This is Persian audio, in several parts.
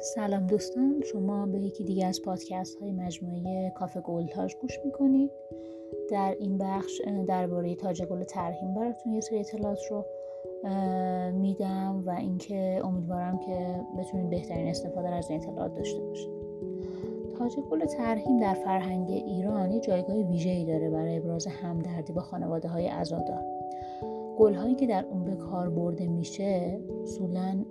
سلام دوستان شما به یکی دیگه از پادکست های مجموعه کافه گلتاج گوش می‌کنید. در این بخش درباره تاج گل ترهیم براتون یه سری اطلاعات رو میدم و اینکه امیدوارم که بتونید بهترین استفاده از این اطلاعات داشته باشید. تاج گل ترهیم در فرهنگ ایران یه جایگاه ویژه‌ای داره برای ابراز همدردی با خانواده های عزادار گل هایی که در اون به کار برده میشه اصولا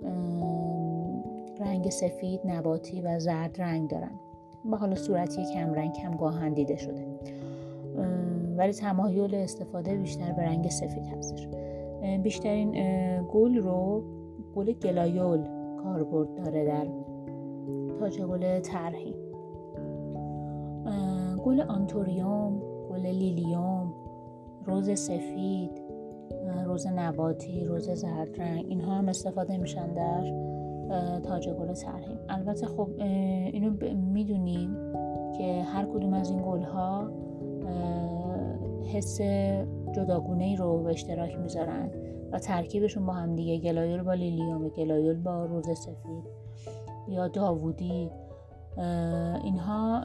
رنگ سفید نباتی و زرد رنگ دارن. و حالا صورتی کم رنگ کم گاهاً دیده شده. ولی تمایل استفاده بیشتر به رنگ سفید هستش. بیشترین گل رو گل گلایول کاربرد داره در تاج گل ترحیم. گل آنتوریوم گل لیلیوم رز سفید رز نباتی رز زرد رنگ اینها هم استفاده میشن در تاج گل ترحیم البته خب اینو می‌دونیم که هر کدوم از این گل ها حس جداگونه ای رو به اشتراک می‌ذارن و ترکیبشون با هم دیگه گلایول با لیلیوم گلایول با رز سفید یا داوودی اینها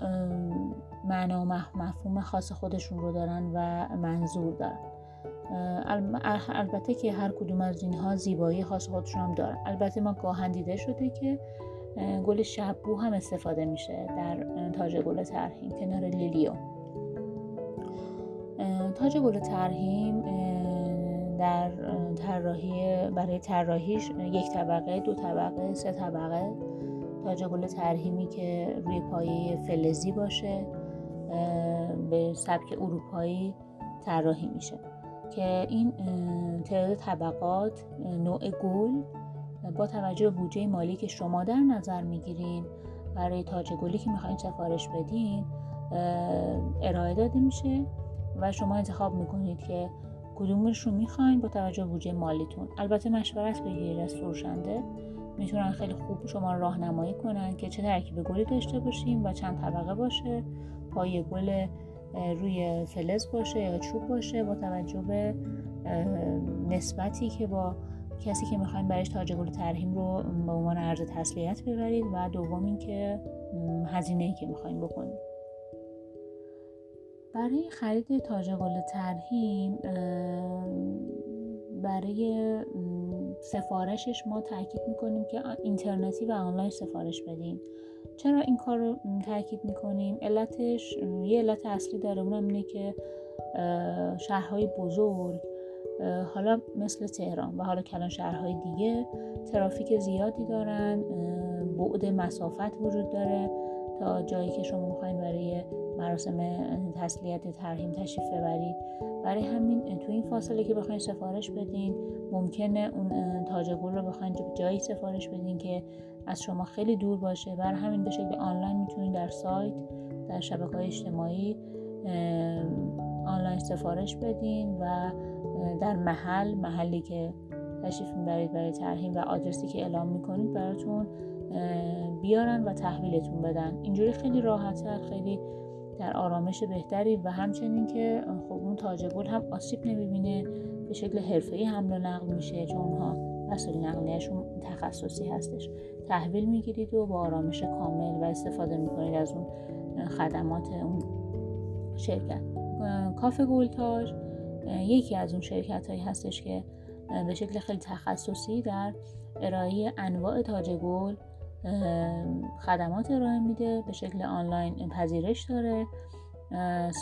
معنا و مفهوم خاص خودشون رو دارن و منظور دارن. البته که هر کدوم از اینها زیبایی خاص خودشون هم دارن. البته ما گاهن دیده شده که گل شبو هم استفاده میشه در تاج گل ترهیم کنار لیلیو. تاج گل ترهیم در طراحی برای طراحیش یک طبقه دو طبقه سه طبقه تاج گل ترهیمی که روی پایه فلزی باشه به سبک اروپایی طراحی میشه. که این تعداد طبقات نوع گل با توجه به بودجه مالی که شما در نظر می‌گیرین برای تاج گلی که می‌خواین سفارش بدین ارائه داده میشه و شما انتخاب می‌کنید که کدومش رو می‌خواین با توجه به بودجه مالیتون. البته مشورت بگیرید از فروشنده. می‌تونن خیلی خوب شما راهنمایی کنن که چه ترکیب گلی داشته باشیم و چند طبقه باشه. پای گل روی فلز باشه یا چوب باشه با توجه به نسبتی که با کسی که می‌خوایم برایش تاج گل ترهیم رو به عنوان ارز تسلیت ببرید و دوم اینکه هزینه ای که می‌خوایم بکنید برای خرید تاج گل ترهیم برای سفارشش ما تاکید می‌کنیم که اینترنتی و آنلاین سفارش بدیم. چرا این کار رو تاکید می‌کنیم؟ علتش یه علت اصلی داره اونم اینه که شهرهای بزرگ حالا مثل تهران و حالا کلان شهرهای دیگه ترافیک زیادی دارن بعد مسافت وجود داره. تا جایی که شما می‌خواین برای مراسم تسلیت ترهیم تشریف ببرید. برای همین تو این فاصله که بخواین سفارش بدین ممکنه اون تاج گل رو بخواین جایی سفارش بدین که از شما خیلی دور باشه. برای همین به شکل آنلاین می‌تونید در سایت در شبکه های اجتماعی آنلاین سفارش بدین و در محل محلی که تشریف می‌برید برای ترهیم و آدرسی که اعلام می‌کنید براتون بیارن و تحویلتون بدن. اینجوری خیلی راحتتر خیلی در آرامش بهتری و همچنین که خب اون تاج هم آسیب نمی‌بینه به شکل حرفه‌ای حمل و نقل میشه چون اونها وسایل نقلیهشون تخصصی هستش. تحویل می‌گیرید و با آرامش کامل و استفاده می‌کنید از اون خدمات اون شرکت. کافه گلتاج یکی از اون شرکت هایی هستش که به شکل خیلی تخصصی در ارائه انواع تاج گل خدمات ارائه میده به شکل آنلاین پذیرش داره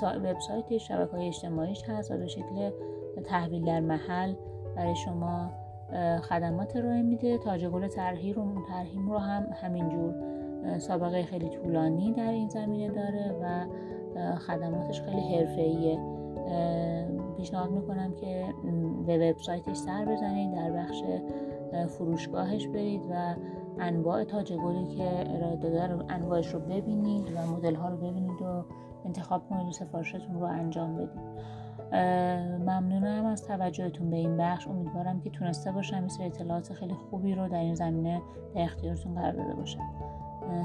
وبسایتش شبکه های اجتماعیش هست و به شکل تحویل در محل برای شما خدمات ارائه میده. تاج گل ترهیم رو ترهیم رو هم همینجور سابقه خیلی طولانی در این زمینه داره و خدماتش خیلی حرفه‌ایه. پیشنهاد می‌کنم که به وبسایتش سر بزنید در بخش فروشگاهش برید و انواع تاج گلی که ارائه داده رو انواعش رو ببینید و مدل ها رو ببینید و انتخاب کنید و سفارشتون رو انجام بدید. ممنونم از توجهتون به این بخش. امیدوارم که تونسته باشم این اطلاعات خیلی خوبی رو در این زمینه در اختیارتون قرار داده باشم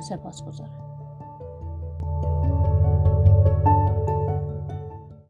سپاس گذارم